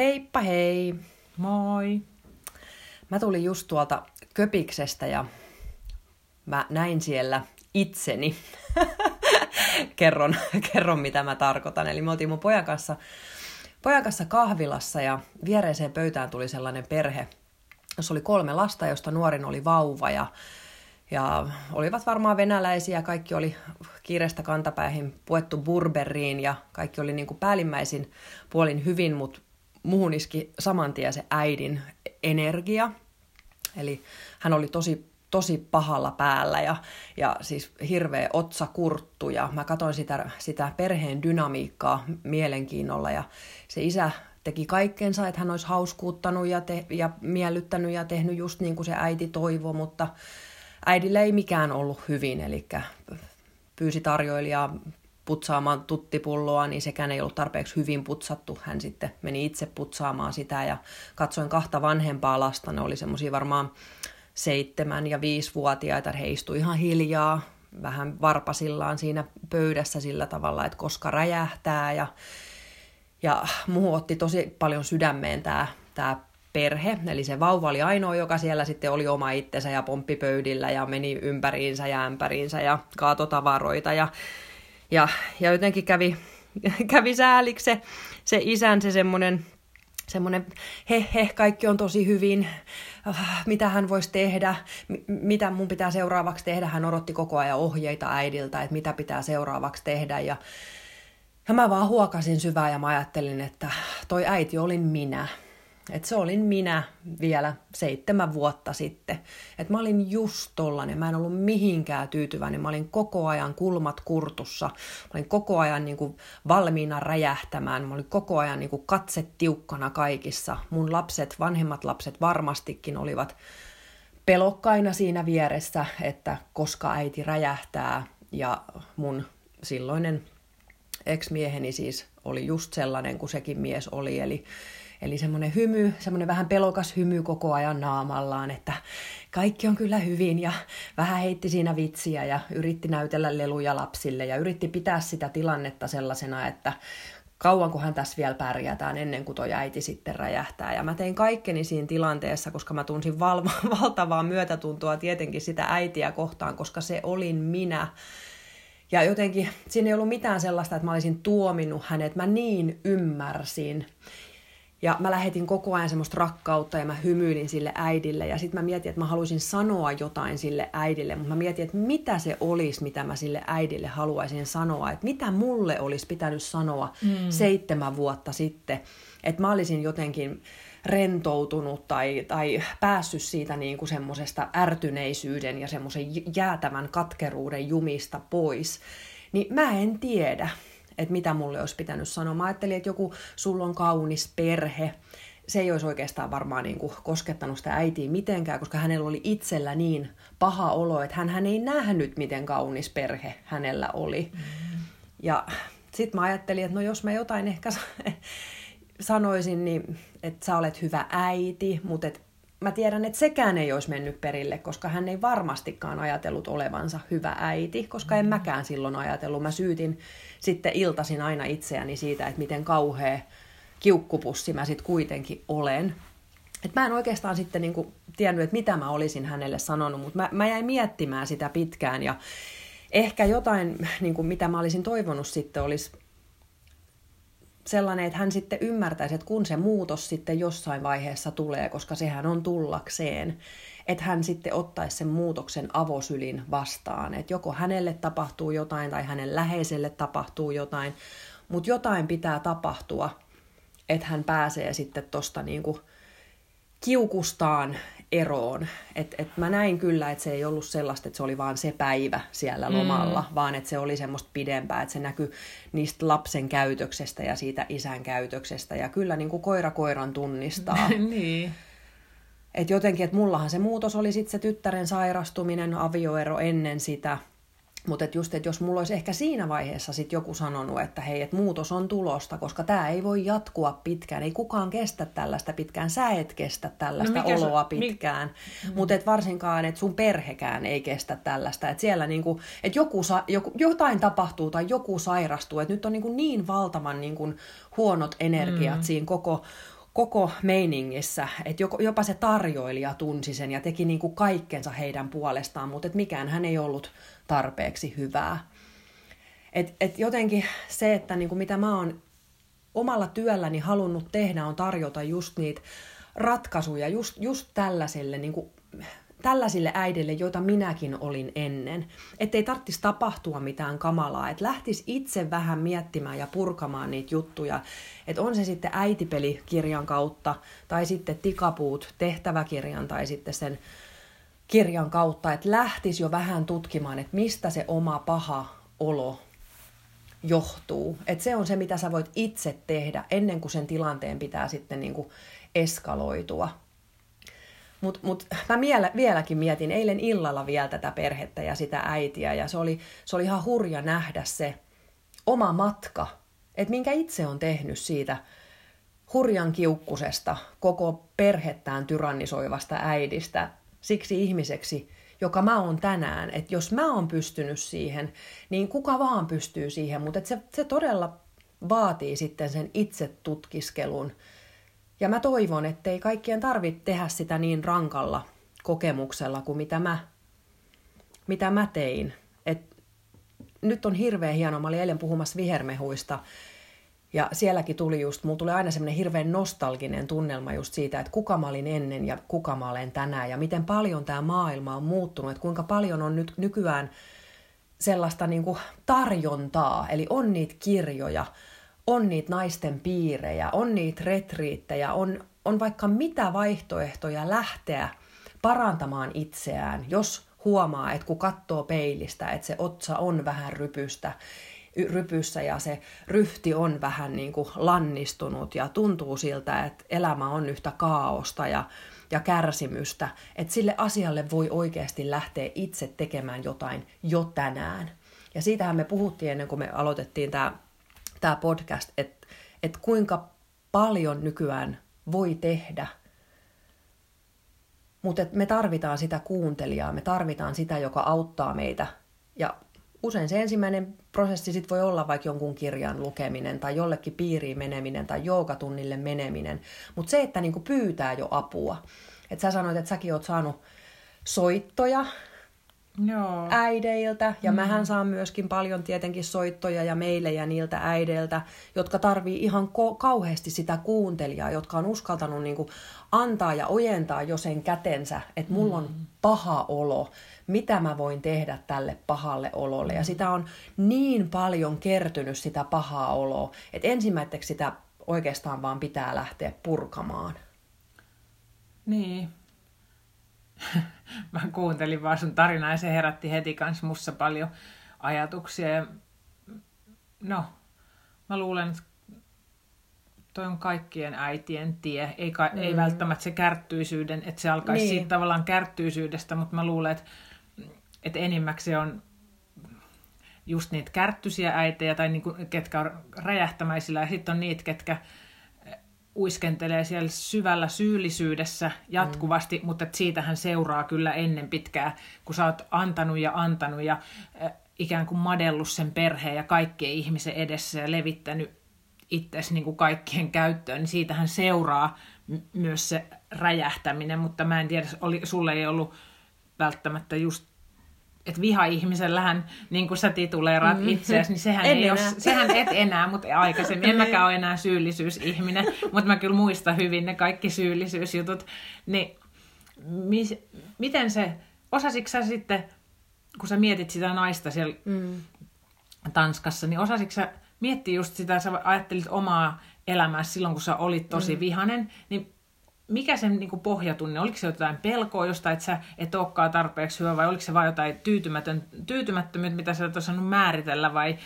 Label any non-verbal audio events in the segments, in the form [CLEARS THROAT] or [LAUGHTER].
Heippa hei! Moi! Mä tulin just tuolta Köpiksestä ja mä näin siellä itseni. [LAUGHS] kerron, kerron, mitä mä tarkoitan. Eli me oltiin mun pojan kanssa, pojan kanssa kahvilassa ja viereiseen pöytään tuli sellainen perhe, jossa oli kolme lasta, josta nuorin oli vauva ja ja olivat varmaan venäläisiä, kaikki oli kiireestä kantapäihin puettu burberiin ja kaikki oli niin kuin päällimmäisin puolin hyvin, mutta muuhun iski saman tien se äidin energia. Eli hän oli tosi, tosi pahalla päällä ja, ja siis hirveä otsakurttu ja mä katsoin sitä, sitä perheen dynamiikkaa mielenkiinnolla ja se isä teki kaikkensa, että hän olisi hauskuuttanut ja, te, ja miellyttänyt ja tehnyt just niin kuin se äiti toivoi, mutta äidille ei mikään ollut hyvin, eli pyysi tarjoilijaa putsaamaan tuttipulloa, niin sekään ei ollut tarpeeksi hyvin putsattu. Hän sitten meni itse putsaamaan sitä ja katsoin kahta vanhempaa lasta. Ne oli semmoisia varmaan seitsemän- ja viisivuotiaita. He istuivat ihan hiljaa, vähän varpasillaan siinä pöydässä sillä tavalla, että koska räjähtää. Ja, ja muu otti tosi paljon sydämeen tämä, tämä perhe, eli se vauva oli ainoa, joka siellä sitten oli oma itsensä ja pomppipöydillä ja meni ympäriinsä ja ämpäriinsä ja kaatotavaroita ja ja, ja jotenkin kävi, [LAUGHS] kävi sääliksi se, se isän se semmoinen semmoinen, he, he, kaikki on tosi hyvin, äh, mitä hän voisi tehdä, mitä mun pitää seuraavaksi tehdä. Hän odotti koko ajan ohjeita äidiltä, että mitä pitää seuraavaksi tehdä. Ja, ja mä vaan huokasin syvää ja mä ajattelin, että toi äiti olin minä. Et se olin minä vielä seitsemän vuotta sitten. Et mä olin just tollanen. Mä en ollut mihinkään tyytyväinen. Mä olin koko ajan kulmat kurtussa. Mä olin koko ajan niin kuin valmiina räjähtämään. Mä olin koko ajan niin kuin katse tiukkana kaikissa. Mun lapset, vanhemmat lapset varmastikin olivat pelokkaina siinä vieressä, että koska äiti räjähtää. Ja mun silloinen ex-mieheni siis oli just sellainen kuin sekin mies oli. Eli Eli semmoinen hymy, semmoinen vähän pelokas hymy koko ajan naamallaan, että kaikki on kyllä hyvin ja vähän heitti siinä vitsiä ja yritti näytellä leluja lapsille ja yritti pitää sitä tilannetta sellaisena, että hän tässä vielä pärjätään ennen kuin toi äiti sitten räjähtää. Ja mä tein kaikkeni siinä tilanteessa, koska mä tunsin val- [LAUGHS] valtavaa myötätuntoa tietenkin sitä äitiä kohtaan, koska se olin minä. Ja jotenkin siinä ei ollut mitään sellaista, että mä olisin tuominnut hänet. Mä niin ymmärsin. Ja mä lähetin koko ajan semmoista rakkautta ja mä hymyilin sille äidille. Ja sitten mä mietin, että mä haluaisin sanoa jotain sille äidille, mutta mä mietin, että mitä se olisi, mitä mä sille äidille haluaisin sanoa. Että mitä mulle olisi pitänyt sanoa mm. seitsemän vuotta sitten. Että mä olisin jotenkin rentoutunut tai, tai päässyt siitä niin kuin semmoisesta ärtyneisyyden ja semmoisen jäätävän katkeruuden jumista pois. Niin mä en tiedä että mitä mulle olisi pitänyt sanoa. Mä ajattelin, että joku sulla on kaunis perhe, se ei olisi oikeastaan varmaan niin kuin koskettanut sitä äitiä mitenkään, koska hänellä oli itsellä niin paha olo, että hän, hän ei nähnyt, miten kaunis perhe hänellä oli. Mm. Ja sitten mä ajattelin, että no jos mä jotain ehkä [LAUGHS] sanoisin, niin että sä olet hyvä äiti, mutta et mä tiedän, että sekään ei olisi mennyt perille, koska hän ei varmastikaan ajatellut olevansa hyvä äiti, koska en mm. mäkään silloin ajatellut. Mä syytin sitten iltasin aina itseäni siitä, että miten kauhea kiukkupussi mä sitten kuitenkin olen. Et mä en oikeastaan sitten niinku tiennyt, että mitä mä olisin hänelle sanonut, mutta mä, mä jäin miettimään sitä pitkään ja ehkä jotain, niinku, mitä mä olisin toivonut sitten, olisi sellainen, että hän sitten ymmärtäisi, että kun se muutos sitten jossain vaiheessa tulee, koska sehän on tullakseen, että hän sitten ottaisi sen muutoksen avosylin vastaan. Että joko hänelle tapahtuu jotain tai hänen läheiselle tapahtuu jotain, mutta jotain pitää tapahtua, että hän pääsee sitten tuosta niinku kiukustaan eroon. Et, et mä näin kyllä, että se ei ollut sellaista, että se oli vaan se päivä siellä lomalla, mm. vaan että se oli semmoista pidempää, että se näkyi niistä lapsen käytöksestä ja siitä isän käytöksestä. Ja kyllä niin kuin koira koiran tunnistaa. [LAUGHS] niin. Et jotenkin, että mullahan se muutos oli sitten se tyttären sairastuminen, avioero ennen sitä – mutta et just, että jos mulla olisi ehkä siinä vaiheessa sit joku sanonut, että hei, että muutos on tulosta, koska tämä ei voi jatkua pitkään, ei kukaan kestä tällaista pitkään, sä et kestä tällaista no oloa se, pitkään, mi- mm. mutta et varsinkaan, että sun perhekään ei kestä tällaista, että siellä niinku, että joku, sa- joku, jotain tapahtuu tai joku sairastuu, että nyt on niinku niin valtavan niinku huonot energiat mm. siinä koko koko meiningissä, että jopa se tarjoilija tunsi sen ja teki niin kuin kaikkensa heidän puolestaan, mutta että mikään hän ei ollut tarpeeksi hyvää. Et, et jotenkin se, että niin kuin mitä mä oon omalla työlläni halunnut tehdä, on tarjota just niitä ratkaisuja just, just tällaiselle niin kuin tällaisille äidille, joita minäkin olin ennen. Että ei tarvitsisi tapahtua mitään kamalaa, että lähtisi itse vähän miettimään ja purkamaan niitä juttuja. Että on se sitten äitipelikirjan kautta tai sitten tikapuut tehtäväkirjan tai sitten sen kirjan kautta, että lähtisi jo vähän tutkimaan, että mistä se oma paha olo johtuu. Että se on se, mitä sä voit itse tehdä ennen kuin sen tilanteen pitää sitten niin kuin eskaloitua. Mutta mut, mä miele, vieläkin mietin eilen illalla vielä tätä perhettä ja sitä äitiä, ja se oli, se oli ihan hurja nähdä se oma matka, että minkä itse on tehnyt siitä hurjan kiukkusesta, koko perhettään tyrannisoivasta äidistä, siksi ihmiseksi, joka mä oon tänään. Että jos mä oon pystynyt siihen, niin kuka vaan pystyy siihen, mutta se, se todella vaatii sitten sen itse tutkiskelun, ja mä toivon, ettei kaikkien tarvitse tehdä sitä niin rankalla kokemuksella kuin mitä mä, mitä mä tein. Et nyt on hirveän hieno, mä olin eilen puhumassa vihermehuista, ja sielläkin tuli just, mulla tuli aina semmoinen hirveän nostalginen tunnelma just siitä, että kuka mä olin ennen ja kuka mä olen tänään, ja miten paljon tämä maailma on muuttunut, että kuinka paljon on nyt nykyään sellaista niin kuin tarjontaa, eli on niitä kirjoja, on niitä naisten piirejä, on niitä retriittejä, on, on vaikka mitä vaihtoehtoja lähteä parantamaan itseään, jos huomaa, että kun katsoo peilistä, että se otsa on vähän rypystä, rypyssä ja se ryhti on vähän niin kuin lannistunut ja tuntuu siltä, että elämä on yhtä kaaosta ja, ja kärsimystä, että sille asialle voi oikeasti lähteä itse tekemään jotain jo tänään. Ja siitähän me puhuttiin ennen kuin me aloitettiin tämä tämä podcast, että et kuinka paljon nykyään voi tehdä. Mutta me tarvitaan sitä kuuntelijaa, me tarvitaan sitä, joka auttaa meitä. Ja usein se ensimmäinen prosessi sit voi olla vaikka jonkun kirjan lukeminen tai jollekin piiriin meneminen tai joogatunnille meneminen. Mutta se, että niinku pyytää jo apua. Että sä sanoit, että säkin oot saanut soittoja Joo. äideiltä. Ja mm. mähän saan myöskin paljon tietenkin soittoja ja meilejä niiltä äideiltä, jotka tarvii ihan ko- kauheasti sitä kuuntelijaa, jotka on uskaltanut niinku antaa ja ojentaa jo sen kätensä, että mulla on mm. paha olo, mitä mä voin tehdä tälle pahalle ololle. Ja sitä on niin paljon kertynyt sitä pahaa oloa, että ensimmäiseksi sitä oikeastaan vaan pitää lähteä purkamaan. Niin, [LAUGHS] mä kuuntelin vaan sun tarinaa ja se herätti heti kans mussa paljon ajatuksia. Ja no, mä luulen, että toi on kaikkien äitien tie. Ei, ka- mm. ei välttämättä se kärttyisyyden, että se alkaisi niin. siitä tavallaan kärttyisyydestä, mutta mä luulen, että, että enimmäksi on just niitä kärttyisiä äitejä tai niinku, ketkä on räjähtämäisillä ja sitten on niitä, ketkä uiskentelee siellä syvällä syyllisyydessä jatkuvasti, mm. mutta siitähän seuraa kyllä ennen pitkää, kun sä oot antanut ja antanut ja äh, ikään kuin madellut sen perheen ja kaikkien ihmisen edessä ja levittänyt itsesi niin kuin kaikkien käyttöön, niin siitähän seuraa m- myös se räjähtäminen, mutta mä en tiedä, oli, sulle ei ollut välttämättä just että viha-ihmisellähän, niin kuin sä tituleeraat mm. itseäsi, niin sehän, ei ole, sehän et enää, mutta aikaisemmin. En mäkään ole enää syyllisyysihminen, mutta mä kyllä muistan hyvin ne kaikki syyllisyysjutut. Niin mis, miten se, osasitko sä sitten, kun sä mietit sitä naista siellä mm. Tanskassa, niin osasitko sä miettiä just sitä, sä ajattelit omaa elämääsi silloin, kun sä olit tosi mm. vihanen, niin mikä sen niin kuin pohjatunne, oliko se jotain pelkoa jostain, että sä et olekaan tarpeeksi hyvä, vai oliko se vain jotain tyytymätön, tyytymättömyyttä, mitä sä et osannut määritellä, vai,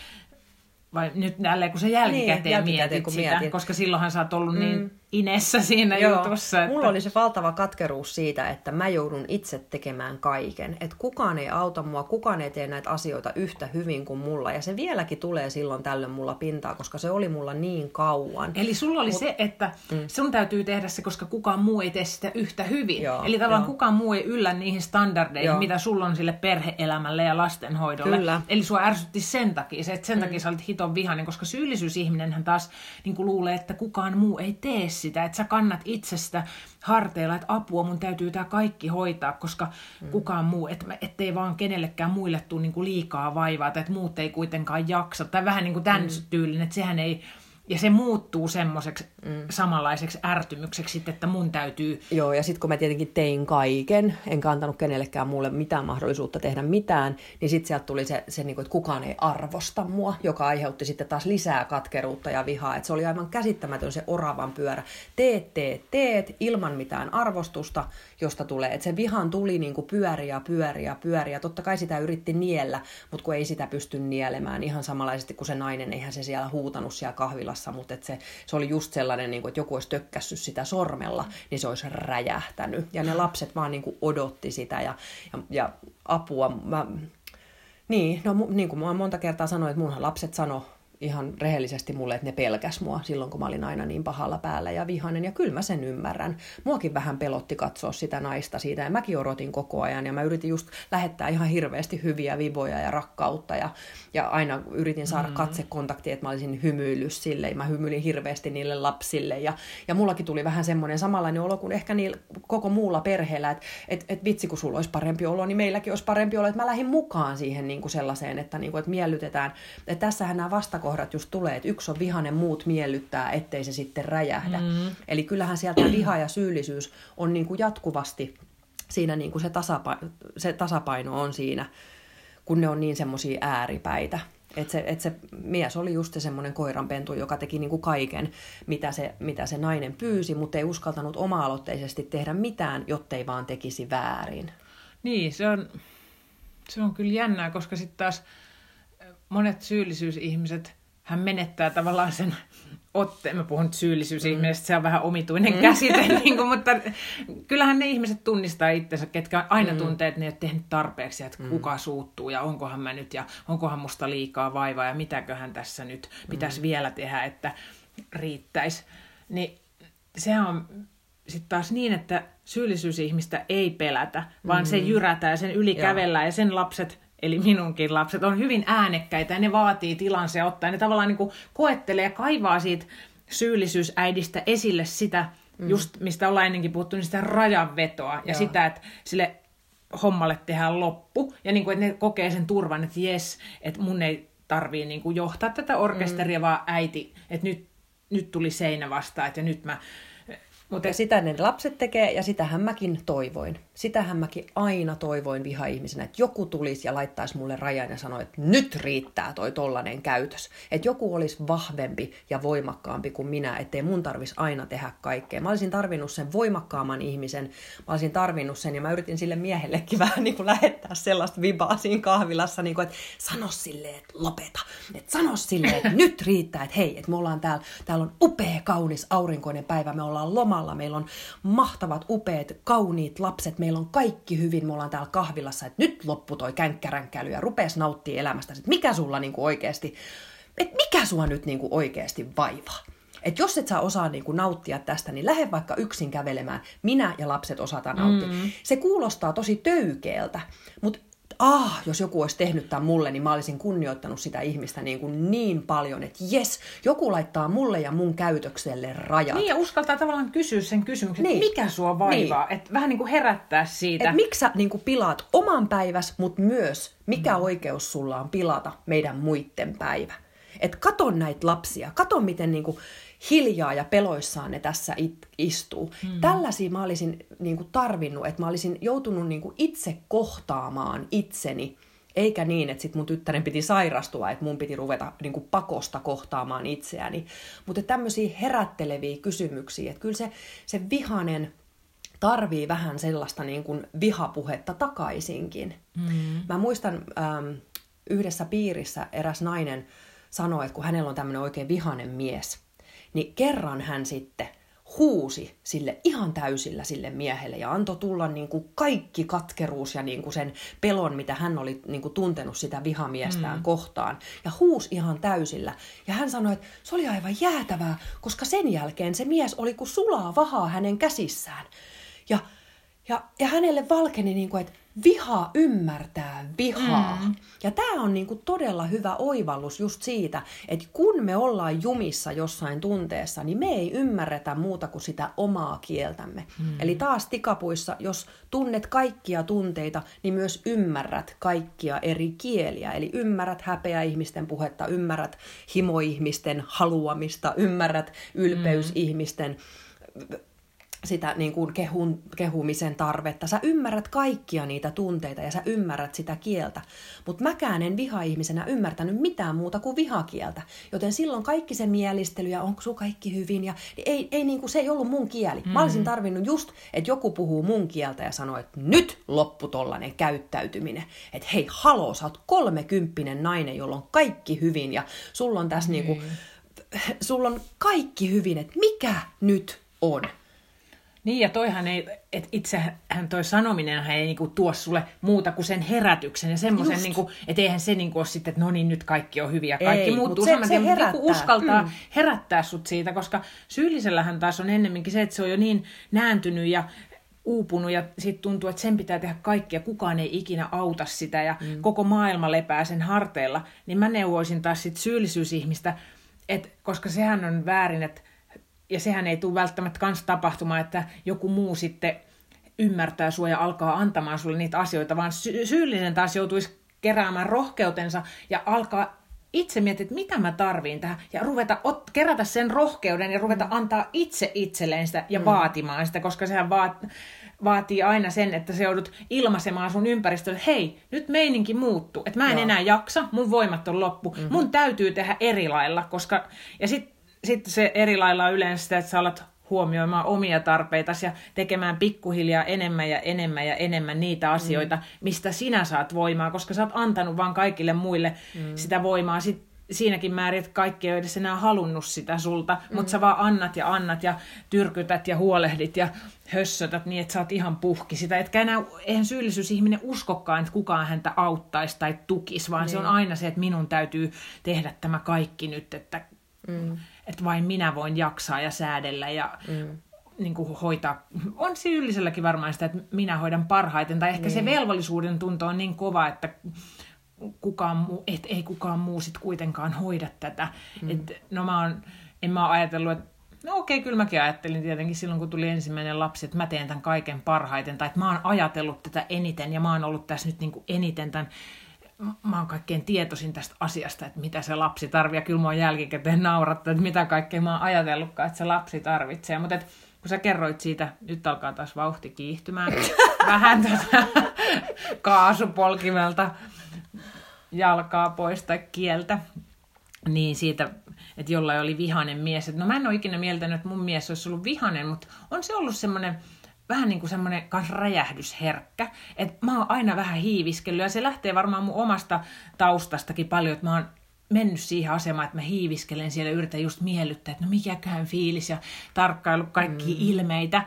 vai nyt jälleen kun sä jälkikäteen, niin, jälkikäteen mietit kun sitä, mietin. koska silloinhan sä oot ollut niin mm. niin inessä siinä Joo. jutussa. Että... Mulla oli se valtava katkeruus siitä, että mä joudun itse tekemään kaiken. Että kukaan ei auta mua, kukaan ei tee näitä asioita yhtä hyvin kuin mulla. Ja se vieläkin tulee silloin tällöin mulla pintaa, koska se oli mulla niin kauan. Eli sulla oli Mut... se, että mm. sun täytyy tehdä se, koska kukaan muu ei tee sitä yhtä hyvin. Joo, Eli tavallaan jo. kukaan muu ei yllä niihin standardeihin, Joo. mitä sulla on sille perheelämälle ja lastenhoidolle. Kyllä. Eli sua ärsytti sen takia, se, että sen mm. takia sä olit hiton vihainen, koska syyllisyysihminenhän taas niin luulee, että kukaan muu ei tee sitä, että sä kannat itsestä harteilla, että apua, mun täytyy tämä kaikki hoitaa, koska mm. kukaan muu, et, ettei vaan kenellekään muille tule niinku liikaa vaivaa, tai että muut ei kuitenkaan jaksa, tai vähän niin kuin tämän mm. tyylin, että sehän ei ja se muuttuu semmoiseksi mm. samanlaiseksi ärtymykseksi, että mun täytyy... Joo, ja sitten kun mä tietenkin tein kaiken, en kantanut kenellekään mulle mitään mahdollisuutta tehdä mitään, niin sitten sieltä tuli se, se niin kuin, että kukaan ei arvosta mua, joka aiheutti sitten taas lisää katkeruutta ja vihaa. Että se oli aivan käsittämätön se oravan pyörä. Teet, teet, teet, ilman mitään arvostusta, josta tulee. Että se vihan tuli niin kuin pyöriä, pyöriä, pyöriä. Totta kai sitä yritti niellä, mutta kun ei sitä pysty nielemään ihan samanlaisesti kuin se nainen, eihän se siellä huutanut siellä kahvilassa, mutta se, se oli just sellainen, niin kuin, että joku olisi tökkässyt sitä sormella, niin se olisi räjähtänyt. Ja ne lapset vaan niin kuin odotti sitä ja, ja, ja apua. Mä, niin, no niin kuin mä monta kertaa sanoin, että munhan lapset sano ihan rehellisesti mulle, että ne pelkäs mua silloin, kun mä olin aina niin pahalla päällä ja vihainen. Ja kyllä mä sen ymmärrän. Muakin vähän pelotti katsoa sitä naista siitä ja mäkin odotin koko ajan ja mä yritin just lähettää ihan hirveästi hyviä vivoja ja rakkautta ja, ja aina yritin saada mm. katsekontaktia, että mä olisin hymyillyt sille ja mä hymyilin hirveästi niille lapsille ja, ja mullakin tuli vähän semmoinen samanlainen olo kuin ehkä niillä koko muulla perheellä, että et, et vitsi kun sulla olisi parempi olo, niin meilläkin olisi parempi olo, että mä lähdin mukaan siihen niin kuin sellaiseen, että, niin kuin, että miellytetään, että tässähän nämä vastakohdat kohdat just tulee, että yksi on vihainen, muut miellyttää, ettei se sitten räjähdä. Mm. Eli kyllähän sieltä viha ja syyllisyys on niin kuin jatkuvasti siinä niin kuin se, tasapaino, se tasapaino on siinä, kun ne on niin semmoisia ääripäitä. Että se, et se mies oli just se semmoinen koiranpentu, joka teki niinku kaiken, mitä se, mitä se nainen pyysi, mutta ei uskaltanut oma-aloitteisesti tehdä mitään, jottei vaan tekisi väärin. Niin, se on, se on kyllä jännää, koska sitten taas monet syyllisyysihmiset hän menettää tavallaan sen otteen. Mä puhun nyt syyllisyysihmisestä, mm. se on vähän omituinen mm. käsite, [LAUGHS] niin kuin, mutta kyllähän ne ihmiset tunnistaa itsensä, ketkä aina mm. tuntee, että ne ei ole tehnyt tarpeeksi, että mm. kuka suuttuu ja onkohan mä nyt ja onkohan musta liikaa vaivaa ja mitäköhän tässä nyt pitäisi mm. vielä tehdä, että riittäisi. Niin se on sitten taas niin, että syyllisyysihmistä ei pelätä, vaan mm. se jyrätään ja sen yli kävellään ja sen lapset eli minunkin lapset, on hyvin äänekkäitä ja ne vaatii tilansa ja ottaa. Ne tavallaan niin kuin koettelee ja kaivaa siitä syyllisyysäidistä esille sitä, mm. just mistä ollaan ennenkin puhuttu, niin sitä rajanvetoa ja Joo. sitä, että sille hommalle tehdään loppu. Ja niin kuin, että ne kokee sen turvan, että jes, että mun ei tarvii niin kuin johtaa tätä orkesteria, mm. vaan äiti, että nyt, nyt tuli seinä vastaan, että nyt mä mutta sitä ne lapset tekee ja sitähän mäkin toivoin. Sitähän mäkin aina toivoin viha-ihmisenä, että joku tulisi ja laittaisi mulle rajan ja sanoi, että nyt riittää toi tollanen käytös. Että joku olisi vahvempi ja voimakkaampi kuin minä, ettei mun tarvis aina tehdä kaikkea. Mä olisin tarvinnut sen voimakkaamman ihmisen, mä olisin tarvinnut sen ja mä yritin sille miehellekin [LAUGHS] vähän niin kuin lähettää sellaista vibaa siinä kahvilassa, niin kuin, että sano silleen, että lopeta. Että sano silleen, että [LAUGHS] nyt riittää, että hei, että me ollaan täällä, täällä on upea, kaunis, aurinkoinen päivä, me ollaan lomalla, meillä on mahtavat, upeat, kauniit lapset, meillä on kaikki hyvin, me ollaan täällä kahvilassa, että nyt loppu toi känkkäränkäily ja rupes nauttia elämästä. Että mikä sulla niinku oikeasti, että mikä sua nyt niinku oikeasti vaivaa? Että jos et saa osaa niinku nauttia tästä, niin lähde vaikka yksin kävelemään. Minä ja lapset osataan nauttia. Mm. Se kuulostaa tosi töykeeltä, mutta ah, jos joku olisi tehnyt tämän mulle, niin mä olisin kunnioittanut sitä ihmistä niin, kuin niin paljon, että jes, joku laittaa mulle ja mun käytökselle rajat. Niin, ja uskaltaa tavallaan kysyä sen kysymyksen, niin. että mikä sua vaivaa, niin. että vähän niin kuin herättää siitä. Että miksi sä niin kuin pilaat oman päiväs, mutta myös mikä mm. oikeus sulla on pilata meidän muiden päivä. Että kato näitä lapsia, kato miten niin kuin hiljaa ja peloissaan ne tässä it, istuu. Mm. Tällaisia mä olisin niin kuin, tarvinnut, että mä olisin joutunut niin kuin, itse kohtaamaan itseni, eikä niin, että sit mun tyttären piti sairastua, että mun piti ruveta niin kuin, pakosta kohtaamaan itseäni. Mutta tämmöisiä herätteleviä kysymyksiä, että kyllä se, se vihanen tarvii vähän sellaista niin kuin, vihapuhetta takaisinkin. Mm. Mä muistan ähm, yhdessä piirissä eräs nainen sanoi, että kun hänellä on tämmöinen oikein vihanen mies – niin kerran hän sitten huusi sille ihan täysillä sille miehelle ja antoi tulla niin kuin kaikki katkeruus ja niin kuin sen pelon, mitä hän oli niin kuin tuntenut sitä vihamiestään mm. kohtaan. Ja huusi ihan täysillä. Ja hän sanoi, että se oli aivan jäätävää, koska sen jälkeen se mies oli kuin sulaa vahaa hänen käsissään. Ja, ja, ja hänelle valkeni, niin kuin, että viha ymmärtää vihaa. Mm. Ja tämä on niinku todella hyvä oivallus just siitä, että kun me ollaan jumissa jossain tunteessa, niin me ei ymmärretä muuta kuin sitä omaa kieltämme. Mm. Eli taas tikapuissa, jos tunnet kaikkia tunteita, niin myös ymmärrät kaikkia eri kieliä. Eli ymmärrät häpeä ihmisten puhetta, ymmärrät himoihmisten haluamista, ymmärrät ylpeysihmisten mm sitä niin kuin kehun, kehumisen tarvetta. Sä ymmärrät kaikkia niitä tunteita ja sä ymmärrät sitä kieltä. Mutta mäkään en viha-ihmisenä ymmärtänyt mitään muuta kuin vihakieltä. Joten silloin kaikki se mielistely ja onko sun kaikki hyvin, ja niin ei, ei niin kuin, se ei ollut mun kieli. Mm-hmm. Mä olisin mm. tarvinnut just, että joku puhuu mun kieltä ja sanoo, että nyt loppu tollanen käyttäytyminen. Että hei, haloo, sä oot kolmekymppinen nainen, jolla on kaikki hyvin ja sulla on tässä mm. niin kuin, sulla on kaikki hyvin, että mikä nyt on? Niin, ja toihan ei, että itsehän toi sanominen ei niinku tuo sulle muuta kuin sen herätyksen ja semmoisen, niinku, että eihän se niinku ole sitten, että no niin, nyt kaikki on hyviä, kaikki ei, muuttuu se, se mutta joku uskaltaa mm. herättää sut siitä, koska syyllisellähän taas on ennemminkin se, että se on jo niin nääntynyt ja uupunut ja sitten tuntuu, että sen pitää tehdä kaikkea, kukaan ei ikinä auta sitä ja mm. koko maailma lepää sen harteilla, niin mä neuvoisin taas sit syyllisyysihmistä, että koska sehän on väärin, että ja sehän ei tule välttämättä kans tapahtumaan, että joku muu sitten ymmärtää sua ja alkaa antamaan sulle niitä asioita, vaan sy- syyllinen taas joutuisi keräämään rohkeutensa ja alkaa itse miettiä, että mitä mä tarviin tähän, ja ruveta ot, kerätä sen rohkeuden ja ruveta antaa itse itselleen sitä ja mm. vaatimaan sitä, koska sehän vaat, vaatii aina sen, että se joudut ilmaisemaan sun ympäristölle, hei, nyt meininki muuttuu, että mä en Joo. enää jaksa, mun voimat on loppu, mm-hmm. mun täytyy tehdä eri lailla, koska, ja sitten sitten se eri lailla on yleensä sitä, että sä alat huomioimaan omia tarpeitasi ja tekemään pikkuhiljaa enemmän ja enemmän ja enemmän niitä asioita, mm. mistä sinä saat voimaa, koska sä oot antanut vaan kaikille muille mm. sitä voimaa. Sitten siinäkin määrin, että kaikki ei edes enää halunnut sitä sulta, mm. mutta sä vaan annat ja annat ja tyrkytät ja huolehdit ja hössötät niin, että sä oot ihan puhki sitä. Etkä enää, eihän syyllisyysihminen uskokkaan, että kukaan häntä auttaisi tai tukisi, vaan niin. se on niin. aina se, että minun täytyy tehdä tämä kaikki nyt, että mm että vain minä voin jaksaa ja säädellä ja mm. niin kuin hoitaa. On syylliselläkin varmaan sitä, että minä hoidan parhaiten. Tai ehkä niin. se velvollisuuden tunto on niin kova, että kukaan muu, et ei kukaan muu sit kuitenkaan hoida tätä. Mm. Et, no mä oon, en mä ole ajatellut, että No okei, okay, kyllä mäkin ajattelin tietenkin silloin, kun tuli ensimmäinen lapsi, että mä teen tämän kaiken parhaiten, tai että mä oon ajatellut tätä eniten, ja mä oon ollut tässä nyt niin kuin eniten tämän mä oon kaikkein tietoisin tästä asiasta, että mitä se lapsi tarvitsee. Ja kyllä mä oon jälkikäteen naurattu, että mitä kaikkea mä oon ajatellutkaan, että se lapsi tarvitsee. Mutta kun sä kerroit siitä, nyt alkaa taas vauhti kiihtymään, [LAUGHS] vähän tätä kaasupolkimelta jalkaa pois tai kieltä, niin siitä, että jollain oli vihanen mies. Että no mä en ole ikinä mieltänyt, että mun mies olisi ollut vihanen, mutta on se ollut semmoinen vähän niin kuin semmoinen kans räjähdysherkkä. Että mä oon aina vähän hiiviskellyt ja se lähtee varmaan mun omasta taustastakin paljon, että mä oon mennyt siihen asemaan, että mä hiiviskelen siellä ja yritän just miellyttää, että no mikäköhän fiilis ja tarkkailu kaikki mm. ilmeitä.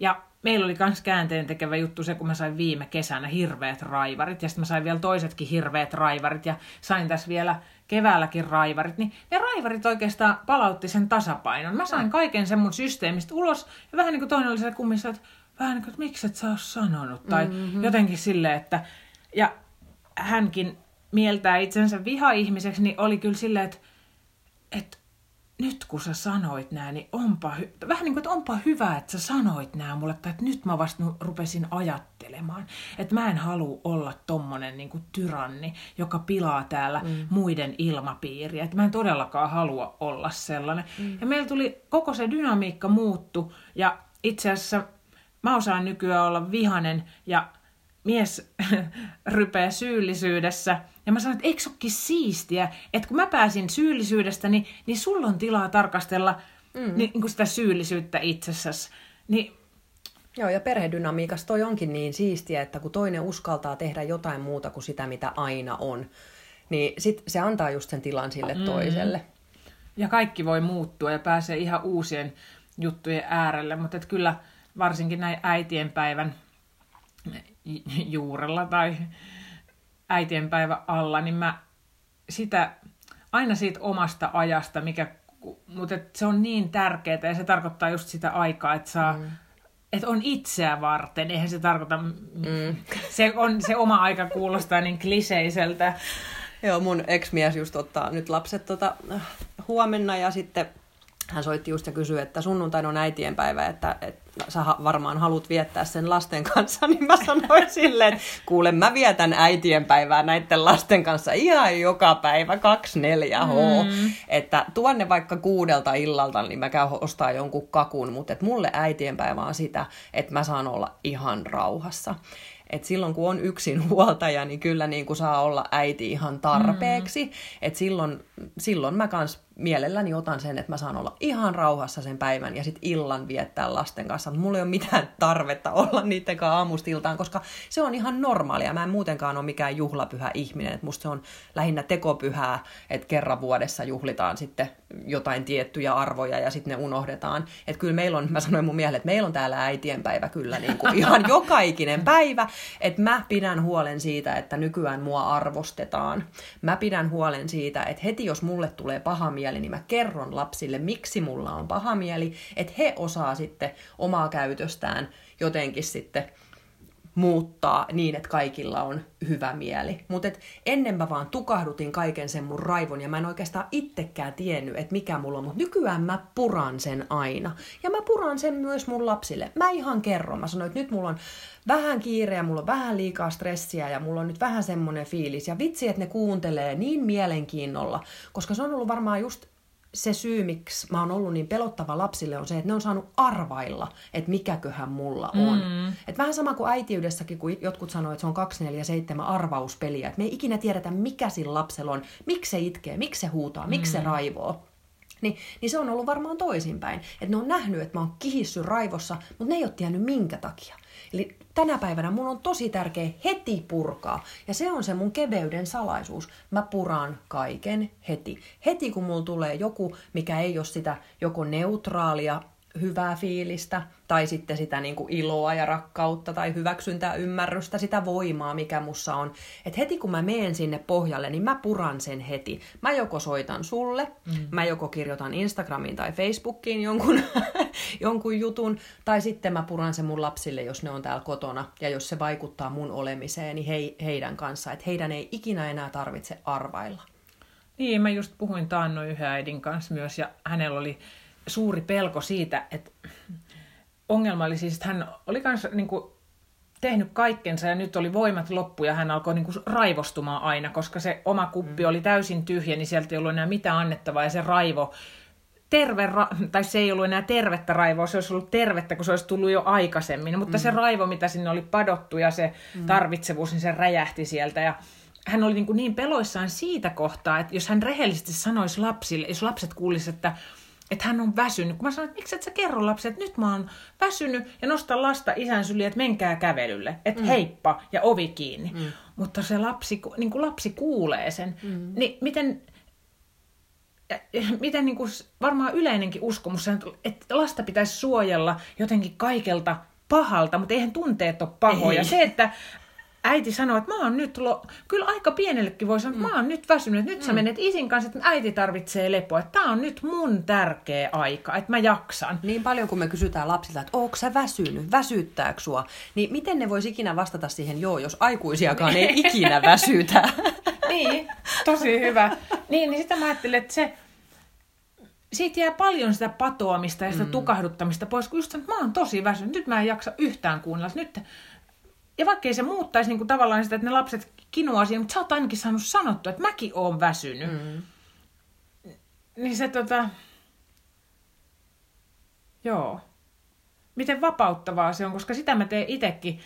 Ja meillä oli myös käänteen tekevä juttu se, kun mä sain viime kesänä hirveät raivarit ja sitten mä sain vielä toisetkin hirveät raivarit ja sain tässä vielä keväälläkin raivarit, niin ne raivarit oikeastaan palautti sen tasapainon. Mä sain kaiken sen mun systeemistä ulos ja vähän niin kuin toinen oli se kummissa, että vähän niin kuin, että miksi et sä ole sanonut tai mm-hmm. jotenkin silleen, että ja hänkin mieltää itsensä viha-ihmiseksi, niin oli kyllä silleen, että, että nyt kun sä sanoit nää, niin onpa, hy- vähän niin kuin, että onpa hyvä, että sä sanoit nää mulle, tai että nyt mä vasta rupesin ajattelemaan, että mä en halua olla tommonen niin kuin tyranni, joka pilaa täällä mm. muiden ilmapiiriä, että mä en todellakaan halua olla sellainen. Mm. Ja meillä tuli, koko se dynamiikka muuttu, ja itse asiassa mä osaan nykyään olla vihanen, ja mies [LAUGHS] rypeä syyllisyydessä. Ja mä sanoin, että eikö olekin siistiä, että kun mä pääsin syyllisyydestä, niin, niin sulla on tilaa tarkastella mm. niin, niin kuin sitä syyllisyyttä itsessäsi. Niin, Joo, ja perhedynamiikassa toi onkin niin siistiä, että kun toinen uskaltaa tehdä jotain muuta kuin sitä, mitä aina on, niin sit se antaa just sen tilan sille mm. toiselle. Ja kaikki voi muuttua ja pääsee ihan uusien juttujen äärelle, mutta et kyllä varsinkin näin äitienpäivän juurella tai äitienpäivä alla, niin mä sitä aina siitä omasta ajasta, mikä, mutta se on niin tärkeää ja se tarkoittaa just sitä aikaa, että saa mm. että on itseä varten. Eihän se tarkoita, mm. se, on, se oma aika kuulostaa niin kliseiseltä. Joo, mun ex-mies just ottaa nyt lapset tota, huomenna ja sitten hän soitti just ja kysyi, että sunnuntaina on äitienpäivä, että, että sä varmaan haluat viettää sen lasten kanssa, [LAUGHS] niin mä sanoin silleen, että kuule, mä vietän äitienpäivää näiden lasten kanssa ihan joka päivä 24 h. Mm. Että tuonne vaikka kuudelta illalta, niin mä käyn ostaa jonkun kakun, mutta että mulle äitienpäivä on sitä, että mä saan olla ihan rauhassa että silloin kun on yksin huoltaja, niin kyllä niin kuin saa olla äiti ihan tarpeeksi. Mm. Että silloin, silloin mä kans mielelläni otan sen, että mä saan olla ihan rauhassa sen päivän ja sitten illan viettää lasten kanssa. Mulla ei ole mitään tarvetta olla niiden kanssa aamusta iltaan, koska se on ihan normaalia. Mä en muutenkaan ole mikään juhlapyhä ihminen. Et musta se on lähinnä tekopyhää, että kerran vuodessa juhlitaan sitten jotain tiettyjä arvoja ja sitten ne unohdetaan. Että kyllä meillä on, mä sanoin mun miehelle, että meillä on täällä äitienpäivä kyllä niin kuin ihan [LAUGHS] joka ikinen päivä. Että mä pidän huolen siitä, että nykyään mua arvostetaan. Mä pidän huolen siitä, että heti jos mulle tulee paha mieli, niin mä kerron lapsille, miksi mulla on paha mieli, että he osaa sitten omaa käytöstään jotenkin sitten muuttaa niin, että kaikilla on hyvä mieli. Mutta ennen mä vaan tukahdutin kaiken sen mun raivon ja mä en oikeastaan itsekään tiennyt, että mikä mulla on. Mutta nykyään mä puran sen aina. Ja mä puran sen myös mun lapsille. Mä ihan kerron. Mä sanoin, että nyt mulla on vähän kiire ja mulla on vähän liikaa stressiä ja mulla on nyt vähän semmoinen fiilis. Ja vitsi, että ne kuuntelee niin mielenkiinnolla, koska se on ollut varmaan just se syy, miksi mä oon ollut niin pelottava lapsille, on se, että ne on saanut arvailla, että mikäköhän mulla on. Mm. Et vähän sama kuin äitiydessäkin, kun jotkut sanoo, että se on 247 arvauspeliä. Että me ei ikinä tiedetä, mikä sillä lapsella on, miksi se itkee, miksi se huutaa, miksi mm. se raivoo. Niin, niin se on ollut varmaan toisinpäin. Että ne on nähnyt, että mä oon kihissy raivossa, mutta ne ei ole tiennyt minkä takia. Eli tänä päivänä mun on tosi tärkeä heti purkaa. Ja se on se mun keveyden salaisuus. Mä puran kaiken heti. Heti kun mulla tulee joku, mikä ei ole sitä joko neutraalia hyvää fiilistä tai sitten sitä niin kuin iloa ja rakkautta tai hyväksyntää, ymmärrystä, sitä voimaa, mikä mussa on. Että heti kun mä meen sinne pohjalle, niin mä puran sen heti. Mä joko soitan sulle, mm. mä joko kirjoitan Instagramiin tai Facebookiin jonkun, [LAUGHS] jonkun jutun, tai sitten mä puran sen mun lapsille, jos ne on täällä kotona, ja jos se vaikuttaa mun olemiseen, niin hei, heidän kanssa, että heidän ei ikinä enää tarvitse arvailla. Niin, mä just puhuin taannoin yhden äidin kanssa myös, ja hänellä oli suuri pelko siitä, että ongelma oli siis, että hän oli kanssa niin kuin, tehnyt kaikkensa ja nyt oli voimat loppu ja hän alkoi niin kuin, raivostumaan aina, koska se oma kuppi mm. oli täysin tyhjä, niin sieltä ei ollut enää mitään annettavaa ja se raivo, terve, ra- tai se ei ollut enää tervettä raivoa, se olisi ollut tervettä, kun se olisi tullut jo aikaisemmin, mutta mm. se raivo, mitä sinne oli padottu ja se mm. tarvitsevuus, niin se räjähti sieltä ja hän oli niin, kuin niin peloissaan siitä kohtaa, että jos hän rehellisesti sanoisi lapsille, jos lapset kuulisivat, että että hän on väsynyt. Kun mä sanoin, että miksi et sä kerro lapsille, että nyt mä oon väsynyt ja nosta lasta isän syliin, että menkää kävelylle. Että mm. heippa ja ovi kiinni. Mm. Mutta se lapsi, niin kuin lapsi kuulee sen. Mm. Niin miten, miten niin kuin varmaan yleinenkin uskomus, että lasta pitäisi suojella jotenkin kaikelta pahalta, mutta eihän tunteet ole pahoja. Ei. Se, että äiti sanoi, että mä oon nyt, lo... kyllä aika pienellekin voi sanoa, että mä oon nyt väsynyt, että nyt mm. sä menet isin kanssa, että äiti tarvitsee lepoa, että tää on nyt mun tärkeä aika, että mä jaksan. Niin paljon kun me kysytään lapsilta, että ootko sä väsynyt, väsyttääkö sua, niin miten ne vois ikinä vastata siihen joo, jos aikuisiakaan ei ikinä [LAUGHS] väsytä. niin, tosi hyvä. Niin, niin sitä mä ajattelin, että se, siitä jää paljon sitä patoamista ja sitä mm. tukahduttamista pois, kun just että mä oon tosi väsynyt, nyt mä en jaksa yhtään kuunnella, nyt ja vaikka ei se muuttaisi niin kuin tavallaan sitä, että ne lapset kinuaa siihen, mutta sä oot ainakin saanut sanottua, että mäkin oon väsynyt. Mm. Niin se tota... Joo. Miten vapauttavaa se on, koska sitä mä teen itekin.